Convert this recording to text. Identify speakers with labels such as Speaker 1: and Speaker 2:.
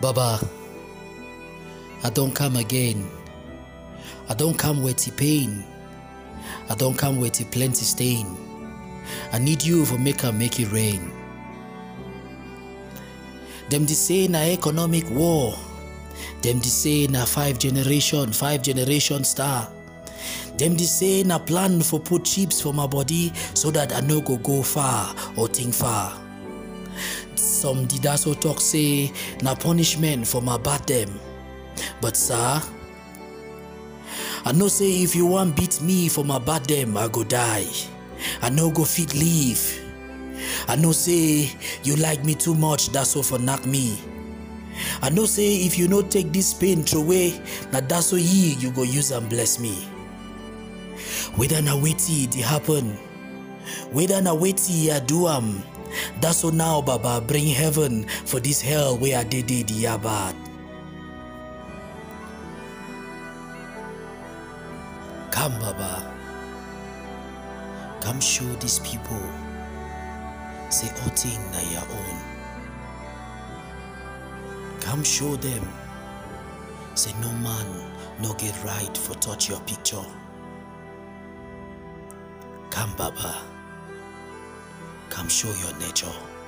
Speaker 1: Baba, I don't come again. I don't come with the pain. I don't come with the plenty stain. I need you for make a make it rain. Them they say na economic war. Them they say na five generation, five generation star. Them they say na plan for put chips for my body so that I no go go far or think far. Some did also talk say na punishment for my bad them. But sir, I know say if you want beat me for my bad them, I go die. I no go fit leave. I know say you like me too much, that's all for knock me. I know say if you no take this pain throw away, na that's all ye you go use and bless me. Whether na waiting it happen, whether na waiting I do am, that's all now Baba bring heaven for this hell where I did it yeah bad. Come Baba, come show these people, say all thing na your own. Come show them, say no man no get right for touch your picture. Come Baba, come show your nature.